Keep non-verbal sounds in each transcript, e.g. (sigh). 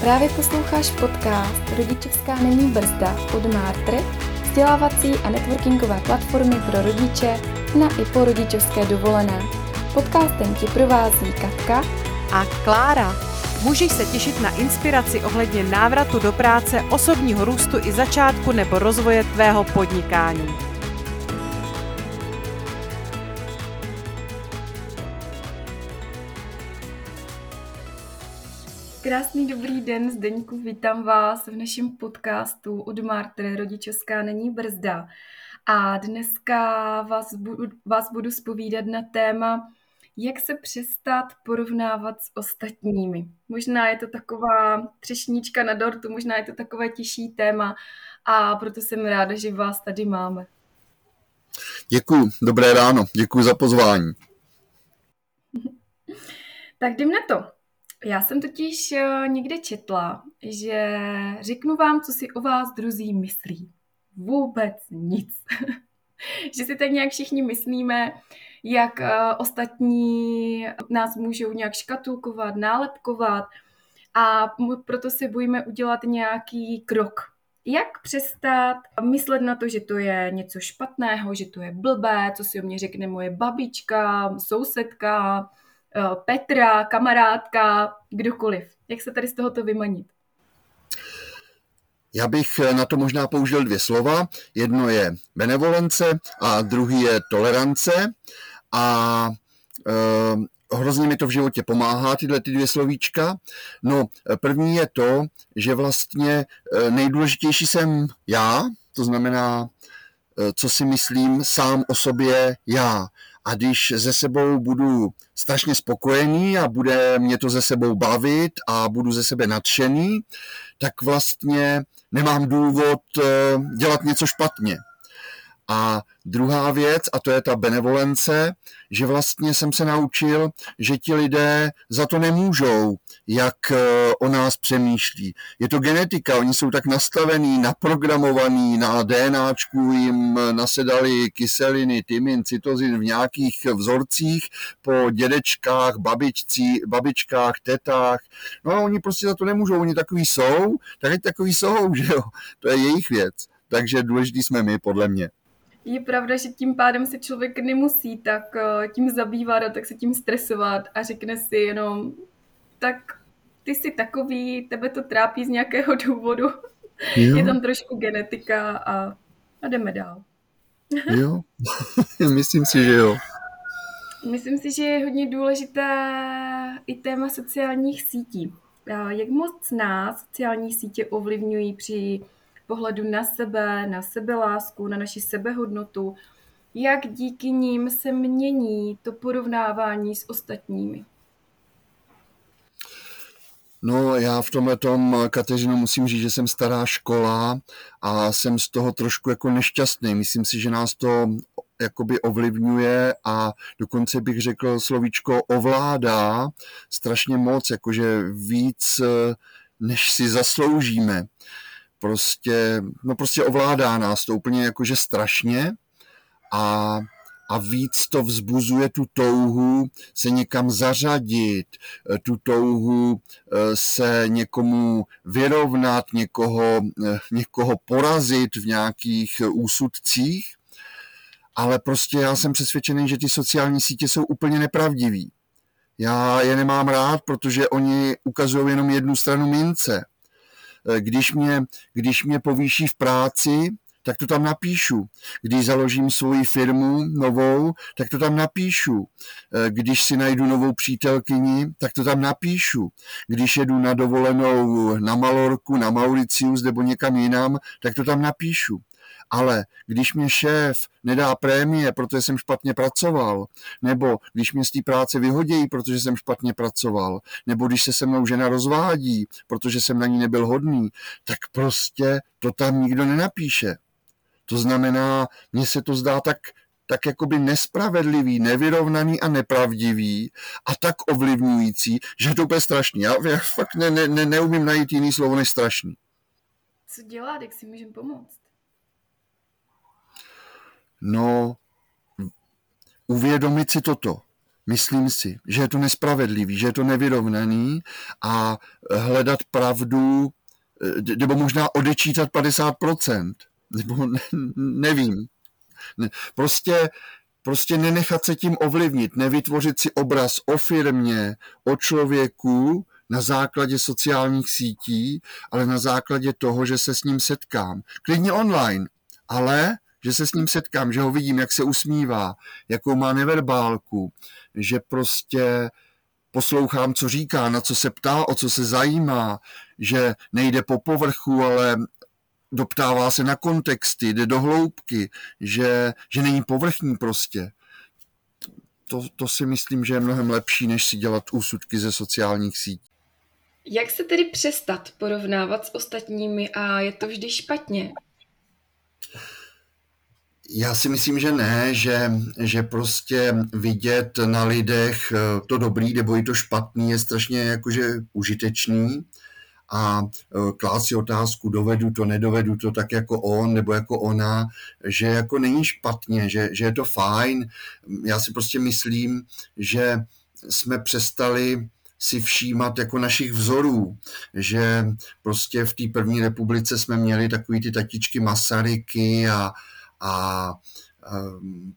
Právě posloucháš podcast Rodičovská není brzda od Martry, vzdělávací a networkingové platformy pro rodiče na i po rodičovské dovolené. Podcastem ti provází Katka a Klára. Můžeš se těšit na inspiraci ohledně návratu do práce, osobního růstu i začátku nebo rozvoje tvého podnikání. Krásný dobrý den, Zdeňku, vítám vás v našem podcastu od Martre, rodičovská není brzda. A dneska vás budu, vás budu spovídat na téma, jak se přestat porovnávat s ostatními. Možná je to taková třešníčka na dortu, možná je to takové těžší téma a proto jsem ráda, že vás tady máme. Děkuji, dobré ráno, děkuji za pozvání. (laughs) tak jdem na to. Já jsem totiž eh, někde četla, že řeknu vám, co si o vás druzí myslí. Vůbec nic. (laughs) že si tak nějak všichni myslíme, jak eh, ostatní nás můžou nějak škatulkovat, nálepkovat a proto se bojíme udělat nějaký krok. Jak přestat myslet na to, že to je něco špatného, že to je blbé, co si o mě řekne moje babička, sousedka, Petra, kamarádka, kdokoliv. Jak se tady z tohoto vymanit? Já bych eh, na to možná použil dvě slova. Jedno je benevolence a druhý je tolerance. A e, hrozně mi to v životě pomáhá, tyhle ty dvě slovíčka. No, první je to, že vlastně nejdůležitější jsem já, to znamená, co si myslím sám o sobě já a když ze sebou budu strašně spokojený a bude mě to ze sebou bavit a budu ze sebe nadšený, tak vlastně nemám důvod eh, dělat něco špatně. A druhá věc, a to je ta benevolence, že vlastně jsem se naučil, že ti lidé za to nemůžou, jak eh, o nás přemýšlí. Je to genetika, oni jsou tak nastavení, naprogramovaní, na DNAčku jim nasedali kyseliny, tymin, cytozin v nějakých vzorcích po dědečkách, babičcí, babičkách, tetách. No a oni prostě za to nemůžou, oni takový jsou, tak ať takový jsou, (laughs) že jo, to je jejich věc. Takže důležitý jsme my, podle mě je pravda, že tím pádem se člověk nemusí tak eh, tím zabývat a tak se tím stresovat a řekne si jenom, tak ty jsi takový, tebe to trápí z nějakého (laughs) důvodu. Jo. Je tam trošku genetika a, a jdeme dál. (laughs) Jo, (laughs) myslím si, že jo. Myslím si, že je hodně důležité i téma sociálních sítí. Jak moc nás sociální sítě ovlivňují při pohledu na sebe, na sebelásku, na naši sebehodnotu, jak díky ním se mění to porovnávání s ostatními. No já v tomhle tom, Kateřino, musím říct, že jsem stará škola a jsem z toho trošku jako nešťastný. Myslím si, že nás to jakoby ovlivňuje a dokonce bych řekl slovíčko ovládá strašně moc, jakože víc, než si zasloužíme prostě, no prostě ovládá nás to úplně jakože strašně a, a víc to vzbuzuje tu touhu se někam zařadit, tu touhu eh, se někomu vyrovnat, někoho, eh, někoho porazit v nějakých úsudcích, ale prostě já jsem přesvědčený, že ty sociální sítě jsou úplně nepravdivý. Já je nemám rád, protože oni ukazují jenom jednu stranu mince. Eh, když mě, když mě povýší v práci, tak to tam napíšu. Když založím svoji firmu novou, tak to tam napíšu. Eh, když si najdu novou přítelkyni, tak to tam napíšu. Když jedu na dovolenou na Malorku, na Mauricius nebo někam jinam, tak to tam napíšu ale když mě šéf nedá prémie, protože jsem špatně pracoval, nebo když mě z té práce vyhodějí, protože jsem špatně pracoval, nebo když se se mnou žena rozvádí, protože jsem na ní nebyl hodný, tak prostě to tam nikdo nenapíše. To znamená, mně se to zdá tak, tak jakoby nespravedlivý, nevyrovnaný a nepravdivý a tak ovlivňující, že je to úplně strašný. Já, já fakt ne, ne, ne, neumím najít jiný slovo než strašný. Co dělat, jak si můžeme pomoct? No, uvědomit si toto. Myslím si, že je to nespravedlivý, že je to nevyrovnaný a hledat pravdu, eh, nebo možná odečítat 50%, nebo (laughs) ne, nevím. Prostě, prostě nenechat se tím ovlivnit, nevytvořit si obraz o firmě, o člověku na základě sociálních sítí, ale na základě toho, že se s ním setkám. Klidně online, ale že se s ním setkám, že ho vidím, jak se usmívá, jakou má neverbálku, že prostě poslouchám, co říká, na co se ptá, o co se zajímá, že nejde po povrchu, ale doptává se na kontexty, jde do hloubky, že, že není povrchní prostě. To, to si myslím, že je mnohem lepší, než si dělat úsudky ze sociálních sítí. Jak se tedy přestat porovnávat s ostatními a je to vždy špatně? Já si myslím, že ne, že, že prostě vidět na lidech eh, to dobrý nebo i to špatný je strašně jakože užitečný a eh, klát si otázku, dovedu to, nedovedu to tak jako on nebo jako ona, že jako není špatně, že, že je to fajn. Já si prostě myslím, že jsme přestali si všímat jako našich vzorů, že prostě v té první republice jsme měli takový ty tatičky Masaryky a, a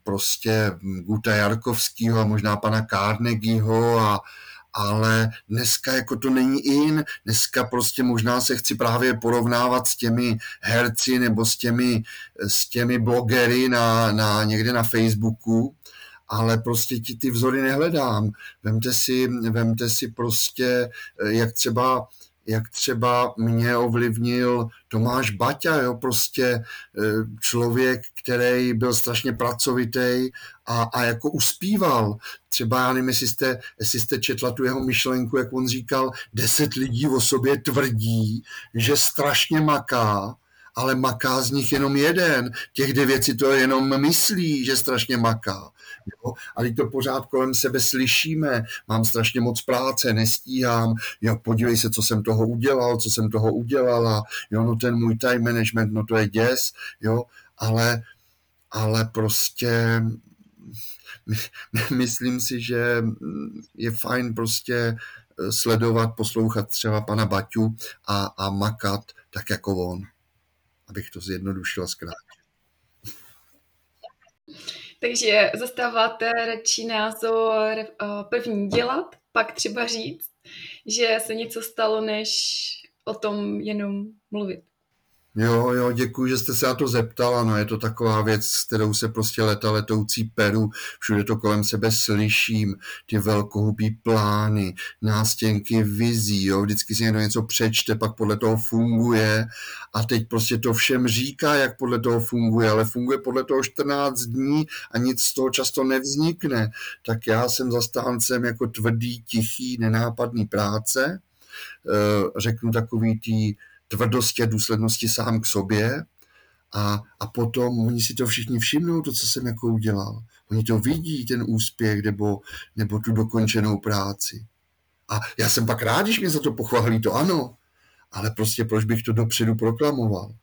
prostě Guta Jarkovského a možná pana Carnegieho a, ale dneska jako to není in, dneska prostě možná se chci právě porovnávat s těmi herci nebo s těmi, s těmi blogery na, na někde na Facebooku, ale prostě ti ty vzory nehledám. Vemte si, vemte si prostě, jak třeba jak třeba mě ovlivnil Tomáš Baťa, jo, prostě e, člověk, který byl strašně pracovitý a, a jako uspíval. Třeba já nevím, jestli jste, jestli jste četla tu jeho myšlenku, jak on říkal, deset lidí o sobě tvrdí, že strašně maká, ale maká z nich jenom jeden. Těch devět si to jenom myslí, že strašně maká. Jo? A to pořád kolem sebe slyšíme, mám strašně moc práce, nestíhám, jo, podívej se, co jsem toho udělal, co jsem toho udělala, jo, no ten můj time management, no to je děs, jo, ale, ale prostě (laughs) myslím si, že je fajn prostě eh, sledovat, poslouchat třeba pana Baťu a, a makat tak jako on, abych to zjednodušil zkrátka. Takže zastáváte radši názor eh, první dělat, pak třeba říct, že se něco stalo, než o tom jenom mluvit. Jo, jo, děkuji, že jste se na to zeptala. No, je to taková věc, s kterou se prostě leta letoucí peru, všude to kolem sebe slyším, ty velkohubý plány, nástěnky vizí, jo, vždycky si někdo něco přečte, pak podle toho funguje. A teď prostě to všem říká, jak podle toho funguje, ale funguje podle toho 14 dní a nic z toho často nevznikne. Tak já jsem zastáncem jako tvrdý, tichý, nenápadný práce, e, řeknu takový tý tvrdosti a důslednosti sám k sobě a, a potom oni si to všichni všimnou, to, co jsem jako udělal. Oni to vidí, ten úspěch nebo, nebo tu dokončenou práci. A já jsem pak rád, když mě za to pochválí, to ano, ale prostě proč bych to dopředu proklamoval?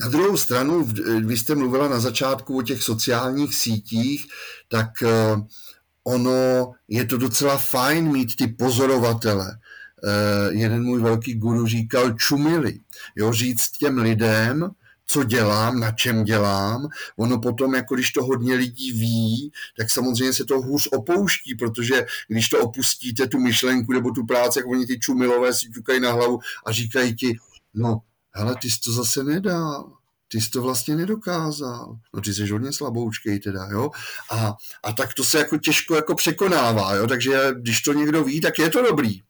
Na druhou stranu, vy jste mluvila na začátku o těch sociálních sítích, tak eh, ono je to docela fajn mít ty pozorovatele. Uh, jeden můj velký guru říkal čumili. Jo, říct těm lidem, co dělám, na čem dělám. Ono potom, jako když to hodně lidí ví, tak samozřejmě se to hůř opouští, protože když to opustíte, tu myšlenku nebo tu práci, jak oni ty čumilové si ťukají na hlavu a říkají ti, no, hele, ty jsi to zase nedal ty jsi to vlastně nedokázal. No ty jsi hodně slaboučkej teda, jo. A, a tak to se jako těžko jako překonává, jo. Takže když to někdo ví, tak je to dobrý.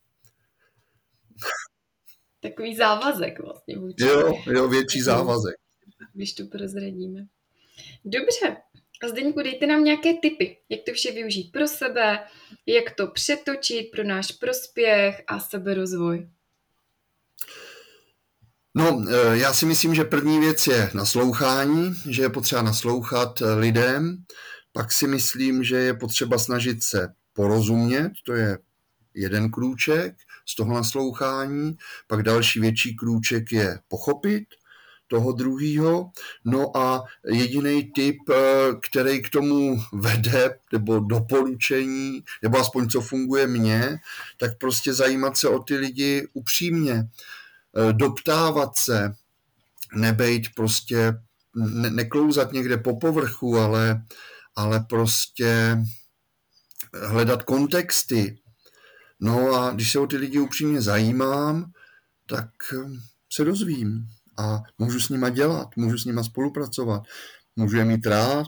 Takový závazek vlastně. Vůči. Jo, jo, větší závazek. Když to prozradíme. Dobře. A Zdeňku, dejte nám nějaké tipy, jak to vše využít pro sebe, jak to přetočit pro náš prospěch a seberozvoj. No, e, já si myslím, že první věc je naslouchání, že je potřeba naslouchat e, lidem. Pak si myslím, že je potřeba snažit se porozumět, to je jeden krůček z toho naslouchání. Pak další větší krůček je pochopit, toho druhého. No a jediný typ, eh, který k tomu vede, nebo doporučení, nebo aspoň co funguje mně, tak prostě zajímat se o ty lidi upřímně, eh, doptávat se, nebejt prostě, ne, neklouzat někde po povrchu, ale, ale prostě hledat kontexty. No a když se o ty lidi upřímně zajímám, tak eh, se dozvím a můžu s nima dělat, můžu s nima spolupracovat, můžu je mít rád,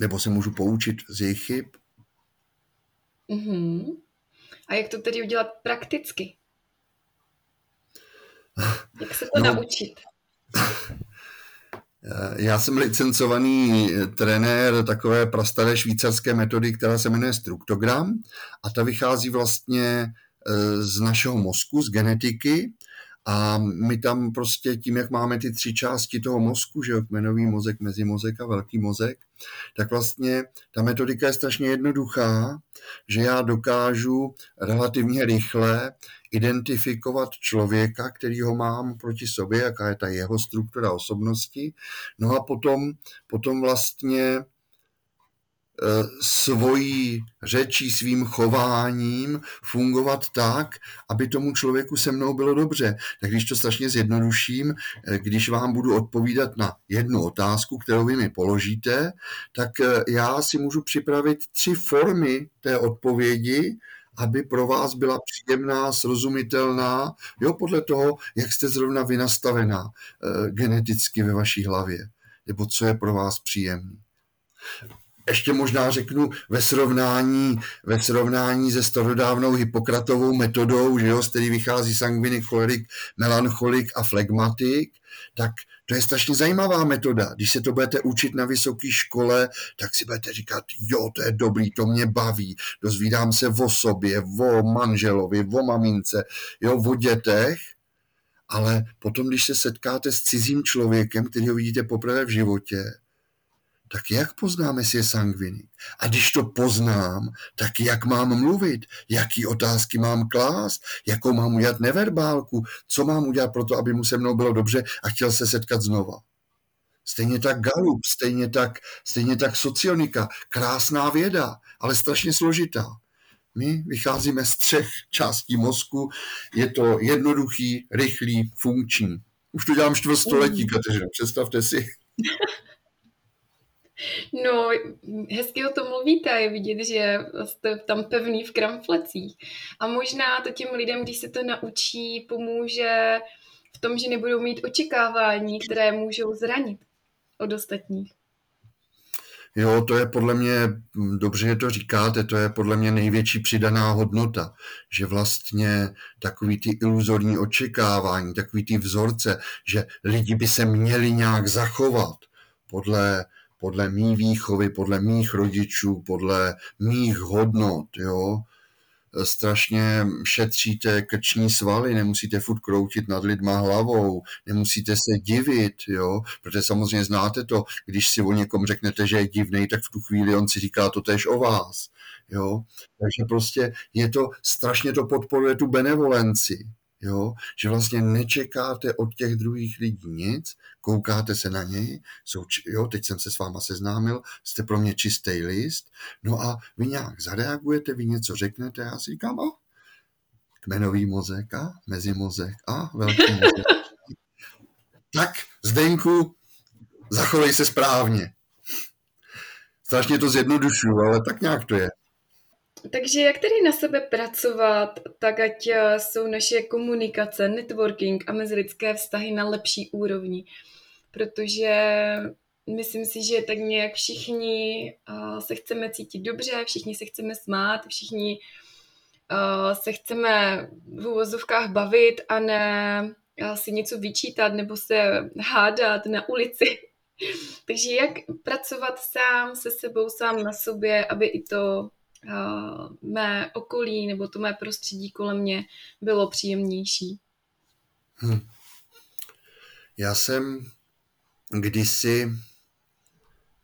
nebo se můžu poučit z jejich chyb. Mm-hmm. A jak to tedy udělat prakticky? Jak se to no, naučit? Já jsem licencovaný trenér takové prastaré švýcarské metody, která se jmenuje struktogram a ta vychází vlastně eh, z našeho mozku, z genetiky a my tam prostě tím, jak máme ty tři části toho mozku, že jo, kmenový mozek, mezimozek a velký mozek, tak vlastně ta metodika je strašně jednoduchá, že já dokážu relativně rychle identifikovat člověka, který ho mám proti sobě, jaká je ta jeho struktura osobnosti. No a potom, potom vlastně svojí řečí, svým chováním fungovat tak, aby tomu člověku se mnou bylo dobře. Tak když to strašně zjednoduším, eh, když vám budu odpovídat na jednu otázku, kterou vy mi položíte, tak eh, já si můžu připravit tři formy té odpovědi, aby pro vás byla příjemná, srozumitelná, jo, podle toho, jak jste zrovna vynastavená geneticky ve vaší hlavě, nebo co je pro vás příjemné ještě možná řeknu ve srovnání, ve srovnání se starodávnou hypokratovou metodou, že jo, z který vychází sangvinik, cholerik, melancholik a flegmatik, tak to je strašně zajímavá metoda. Když se to budete učit na vysoké škole, tak si budete říkat, jo, to je dobrý, to mě baví, dozvídám se o sobě, o manželovi, o mamince, jo, o dětech, ale potom, když se setkáte s cizím člověkem, který ho vidíte poprvé v životě, tak jak poznám, jestli je sangvinik? A když to poznám, tak jak mám mluvit? Jaký otázky mám klást? Jakou mám udělat neverbálku? Co mám udělat pro to, aby mu se mnou bylo dobře a chtěl se setkat znova? Stejně tak Galup, stejně tak, stejně tak socionika. Krásná věda, ale strašně složitá. My vycházíme z třech částí mozku. Je to jednoduchý, rychlý, funkční. Už to dělám čtvrtstoletí, Kateřina, představte si. (laughs) No, hezky o tom mluvíte, je vidět, že jste tam pevný v kramflecích. A možná to těm lidem, když se to naučí, pomůže v tom, že nebudou mít očekávání, které můžou zranit od ostatních. Jo, to je podle mě, dobře, že to říkáte, to je podle mě největší přidaná hodnota, že vlastně takový ty iluzorní očekávání, takový ty vzorce, že lidi by se měli nějak zachovat podle podle mý výchovy, podle mých rodičů, podle mých hodnot, jo. Strašně šetříte krční svaly, nemusíte furt kroutit nad lidma hlavou, nemusíte se divit, jo, protože samozřejmě znáte to, když si o někom řeknete, že je divný, tak v tu chvíli on si říká to tež o vás, jo. Takže prostě je to, strašně to podporuje tu benevolenci, jo, že vlastně nečekáte od těch druhých lidí nic, koukáte se na něj, jsou, jo, teď jsem se s váma seznámil, jste pro mě čistý list, no a vy nějak zareagujete, vy něco řeknete, já si říkám, o, kmenový mozek a mezimozek a velký mozek. tak, Zdenku, zachovej se správně. Strašně to zjednodušuju, ale tak nějak to je. Takže jak tedy na sebe pracovat, tak ať eh, jsou naše komunikace, networking a mezilidské vztahy na lepší úrovni. Protože myslím si, že tak nějak všichni eh, se chceme cítit dobře, všichni se chceme smát, všichni eh, se chceme v úvozovkách bavit a ne si něco vyčítat nebo se hádat na ulici. (laughs) Takže jak pracovat sám se sebou, sám na sobě, aby i to mé okolí nebo to mé prostředí kolem mě bylo příjemnější. Hm. Já jsem kdysi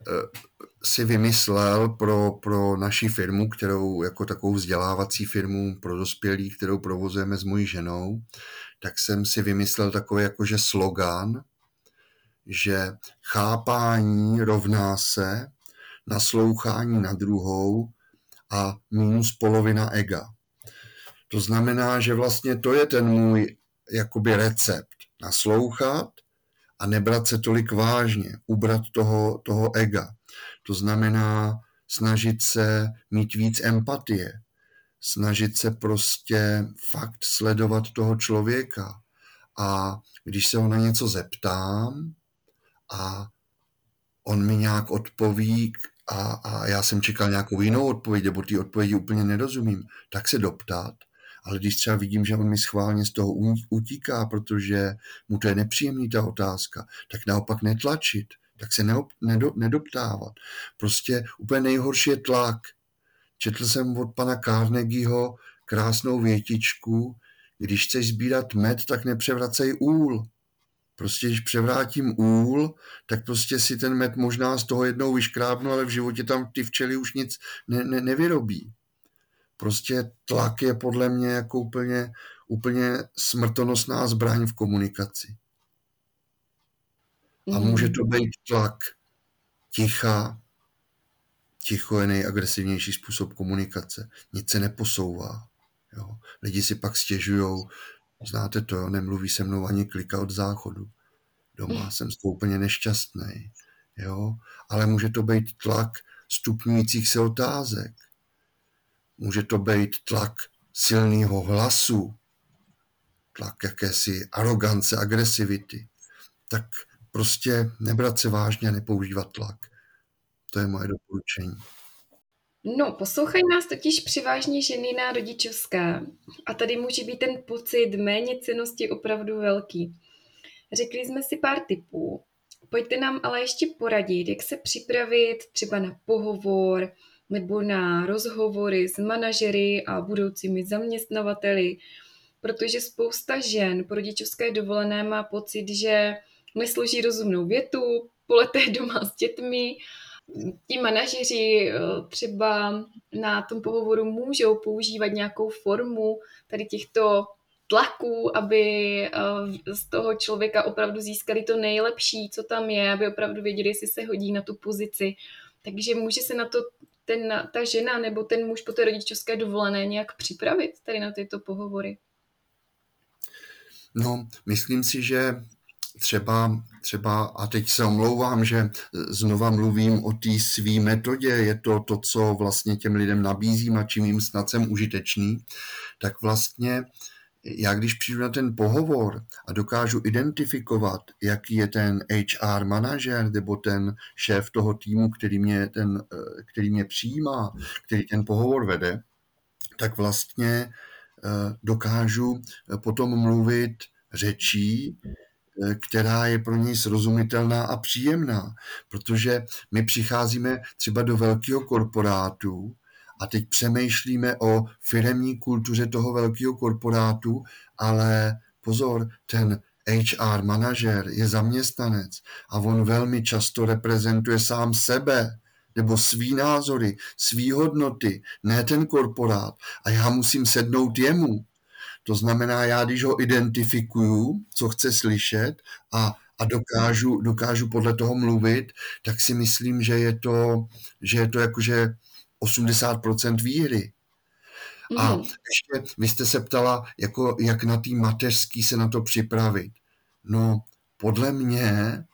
eh, si vymyslel pro, pro naši firmu, kterou jako takovou vzdělávací firmu pro dospělí, kterou provozujeme s mojí ženou, tak jsem si vymyslel takový jakože slogan že chápání rovná se naslouchání na druhou a minus polovina ega. To znamená, že vlastně to je ten můj jakoby recept. Naslouchat a nebrat se tolik vážně, ubrat toho, toho ega. To znamená snažit se mít víc empatie, snažit se prostě fakt sledovat toho člověka. A když se ho na něco zeptám a on mi nějak odpoví a, a já jsem čekal nějakou jinou odpověď, nebo ty odpovědi úplně nerozumím, tak se doptat. Ale když třeba vidím, že on mi schválně z toho utíká, protože mu to je nepříjemný ta otázka, tak naopak netlačit, tak se neop, nedo, nedoptávat. Prostě úplně nejhorší je tlak. Četl jsem od pana Carnegieho krásnou větičku, když chceš sbírat med, tak nepřevracej úl. Prostě když převrátím úl, tak prostě si ten med možná z toho jednou vyškrábnu, ale v životě tam ty včely už nic ne, ne, nevyrobí. Prostě tlak je podle mě jako úplně, úplně smrtonosná zbraň v komunikaci. A mm. může to být tlak ticha. Ticho je nejagresivnější způsob komunikace. Nic se neposouvá. Jo. Lidi si pak stěžují, Znáte to, nemluví se mnou ani klika od záchodu. Doma jsem s úplně nešťastný. Jo? Ale může to být tlak stupňujících se otázek. Může to být tlak silného hlasu, tlak jakési arogance, agresivity. Tak prostě nebrat se vážně a nepoužívat tlak. To je moje doporučení. No, poslouchají nás totiž převážně ženy na rodičovské a tady může být ten pocit méně cenosti opravdu velký. Řekli jsme si pár tipů. Pojďte nám ale ještě poradit, jak se připravit třeba na pohovor nebo na rozhovory s manažery a budoucími zaměstnavateli, protože spousta žen po rodičovské dovolené má pocit, že nesloží rozumnou větu, polete doma s dětmi ti manažeři eh, třeba na tom pohovoru můžou používat nějakou formu tady těchto tlaků, aby eh, z toho člověka opravdu získali to nejlepší, co tam je, aby opravdu věděli, jestli se hodí na tu pozici. Takže může se na to ten, ta žena nebo ten muž po té rodičovské dovolené nějak připravit tady na tyto pohovory? No, myslím si, že třeba, třeba, a teď se omlouvám, že znova mluvím o té své metodě, je to to, co vlastně těm lidem nabízím a čím jim snad jsem užitečný, tak vlastně já když přijdu na ten pohovor a dokážu identifikovat, jaký je ten HR manažer nebo ten šéf toho týmu, který mě, ten, který mě přijímá, který ten pohovor vede, tak vlastně eh, dokážu potom mluvit řečí, která je pro něj srozumitelná a příjemná, protože my přicházíme třeba do velkého korporátu a teď přemýšlíme o firemní kultuře toho velkého korporátu, ale pozor, ten HR manažer je zaměstnanec a on velmi často reprezentuje sám sebe nebo svý názory, svý hodnoty, ne ten korporát. A já musím sednout jemu to znamená, já když ho identifikuju, co chce slyšet a, a dokážu, dokážu podle toho mluvit, tak si myslím, že je to, že je to jakože 80% výhry. A mhm. ještě vy jste se ptala, jako, jak na té mateřský se na to připravit. No, podle mě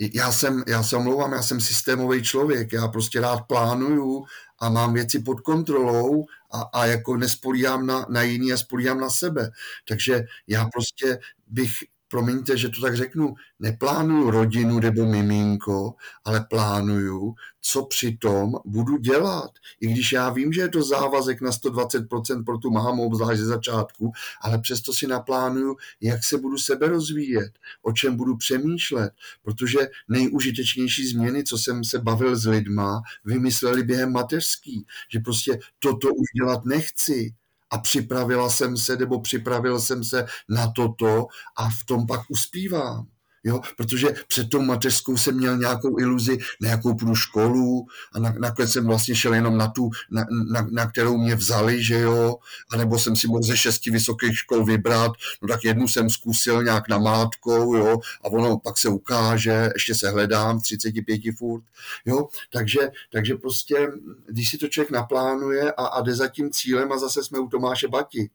já jsem, já se omlouvám, já jsem systémový člověk, já prostě rád plánuju a mám věci pod kontrolou a, a jako nespolíhám na, na jiný a spolíhám na sebe. Takže já prostě bych promiňte, že to tak řeknu, neplánuju rodinu nebo miminko, ale plánuju, co přitom budu dělat. I když já vím, že je to závazek na 120% pro tu mámu, obzvlášť ze začátku, ale přesto si naplánuju, jak se budu sebe rozvíjet, o čem budu přemýšlet, protože nejužitečnější změny, co jsem se bavil s lidma, vymysleli během mateřský, že prostě toto už dělat nechci, a připravila jsem se, nebo připravil jsem se na toto a v tom pak uspívám. Jo, protože před tou mateřskou jsem měl nějakou iluzi, na jakou půjdu školu a na, nakonec jsem vlastně šel jenom na tu, na, na, na kterou mě vzali, že jo, anebo jsem si mohl ze šesti vysokých škol vybrat, no tak jednu jsem zkusil nějak namátkou, jo, a ono pak se ukáže, ještě se hledám, 35 furt, jo, takže, takže prostě, když si to člověk naplánuje a, a jde za tím cílem a zase jsme u Tomáše Bati,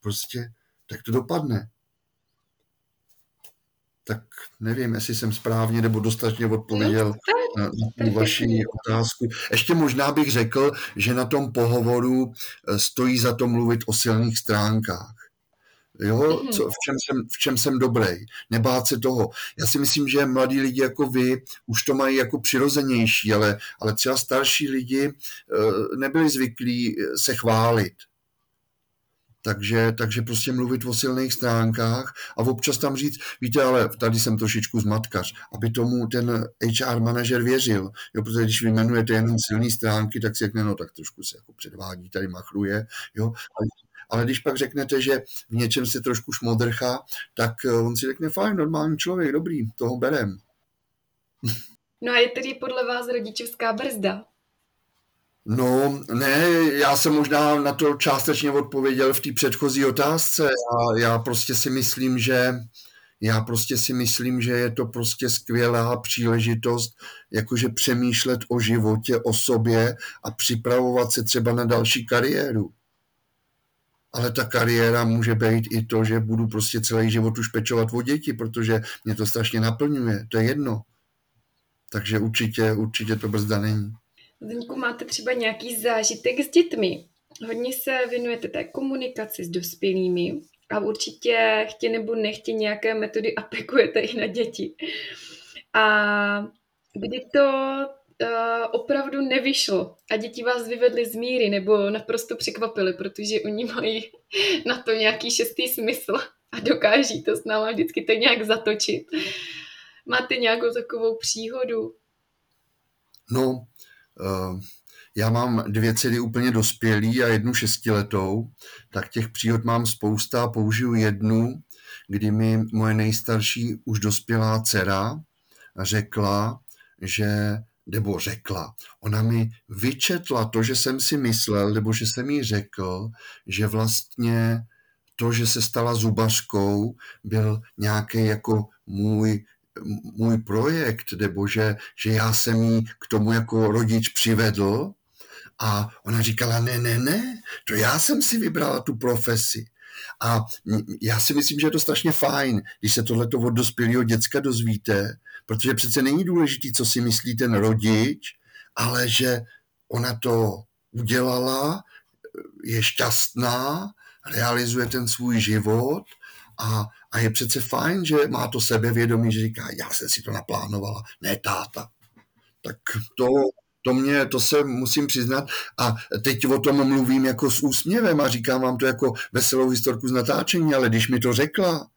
prostě, tak to dopadne tak nevím, jestli jsem správně nebo dostatečně odpověděl na, tu vaši otázku. Ještě možná bych řekl, že na tom pohovoru eh, stojí za to mluvit o silných stránkách. Jo, mhm. co, v, čem jsem, v čem jsem dobrý, nebát se toho. Já si myslím, že mladí lidi jako vy už to mají jako přirozenější, ale, ale třeba starší lidi eh, nebyli zvyklí se chválit takže, takže prostě mluvit o silných stránkách a občas tam říct, víte, ale tady jsem trošičku zmatkař, aby tomu ten HR manažer věřil, jo, protože když vyjmenujete jenom silné stránky, tak si řekne, no tak trošku se jako předvádí, tady machruje, jo, ale když pak řeknete, že v něčem se trošku šmodrchá, tak eh, on si řekne, fajn, normální člověk, dobrý, toho berem. No a je tedy podle vás rodičovská brzda? No, ne, já jsem možná na to částečně odpověděl v té předchozí otázce. Já, já prostě si myslím, že já prostě si myslím, že je to prostě skvělá příležitost jakože přemýšlet o životě, o sobě a připravovat se třeba na další kariéru. Ale ta kariéra může být i to, že budu prostě celý život už pečovat o děti, protože mě to strašně naplňuje, to je jedno. Takže určitě, určitě to brzda není. Zdeňku, máte třeba nějaký zážitek s dětmi? Hodně se věnujete té komunikaci s dospělými a určitě chtě nebo nechtě nějaké metody aplikujete i na děti. A kdy to uh, opravdu nevyšlo a děti vás vyvedly z míry nebo naprosto překvapily, protože oni mají na to nějaký šestý smysl a dokáží to s náma vždycky to nějak zatočit. Máte nějakou takovou příhodu? No, já mám dvě dcery úplně dospělý a jednu šestiletou, tak těch příhod mám spousta a použiju jednu, kdy mi moje nejstarší už dospělá dcera řekla, že nebo řekla. Ona mi vyčetla to, že jsem si myslel, nebo že jsem jí řekl, že vlastně to, že se stala zubařkou, byl nějaký jako můj můj projekt, nebo že, že já jsem jí k tomu jako rodič přivedl a ona říkala, ne, ne, ne, to já jsem si vybrala tu profesi. A já si myslím, že je to strašně fajn, když se tohleto od dospělého děcka dozvíte, protože přece není důležité, co si myslí ten rodič, ale že ona to udělala, je šťastná, realizuje ten svůj život a, a je přece fajn, že má to sebevědomí, že říká, já jsem si to naplánovala, ne táta. Tak to, to mě, to se musím přiznat a teď o tom mluvím jako s úsměvem a říkám vám to jako veselou historku z natáčení, ale když mi to řekla,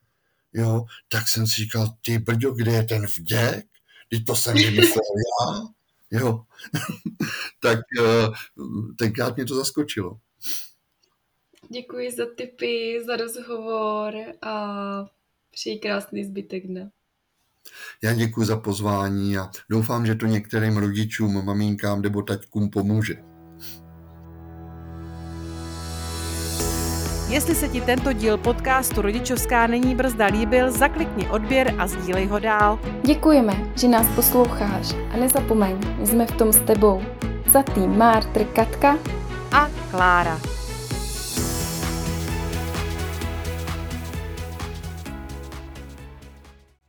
jo, tak jsem si říkal, ty brďo, kde je ten vděk? Když to jsem vymyslel já, jo. (laughs) tak eh, tenkrát mě to zaskočilo. Děkuji za tipy, za rozhovor a přeji krásný zbytek dne. Já děkuji za pozvání a doufám, že to některým rodičům, maminkám nebo taťkům pomůže. Jestli se ti tento díl podcastu Rodičovská není brzda líbil, zaklikni odběr a sdílej ho dál. Děkujeme, že nás posloucháš a nezapomeň, jsme v tom s tebou. Za tým Mártr Katka a Klára.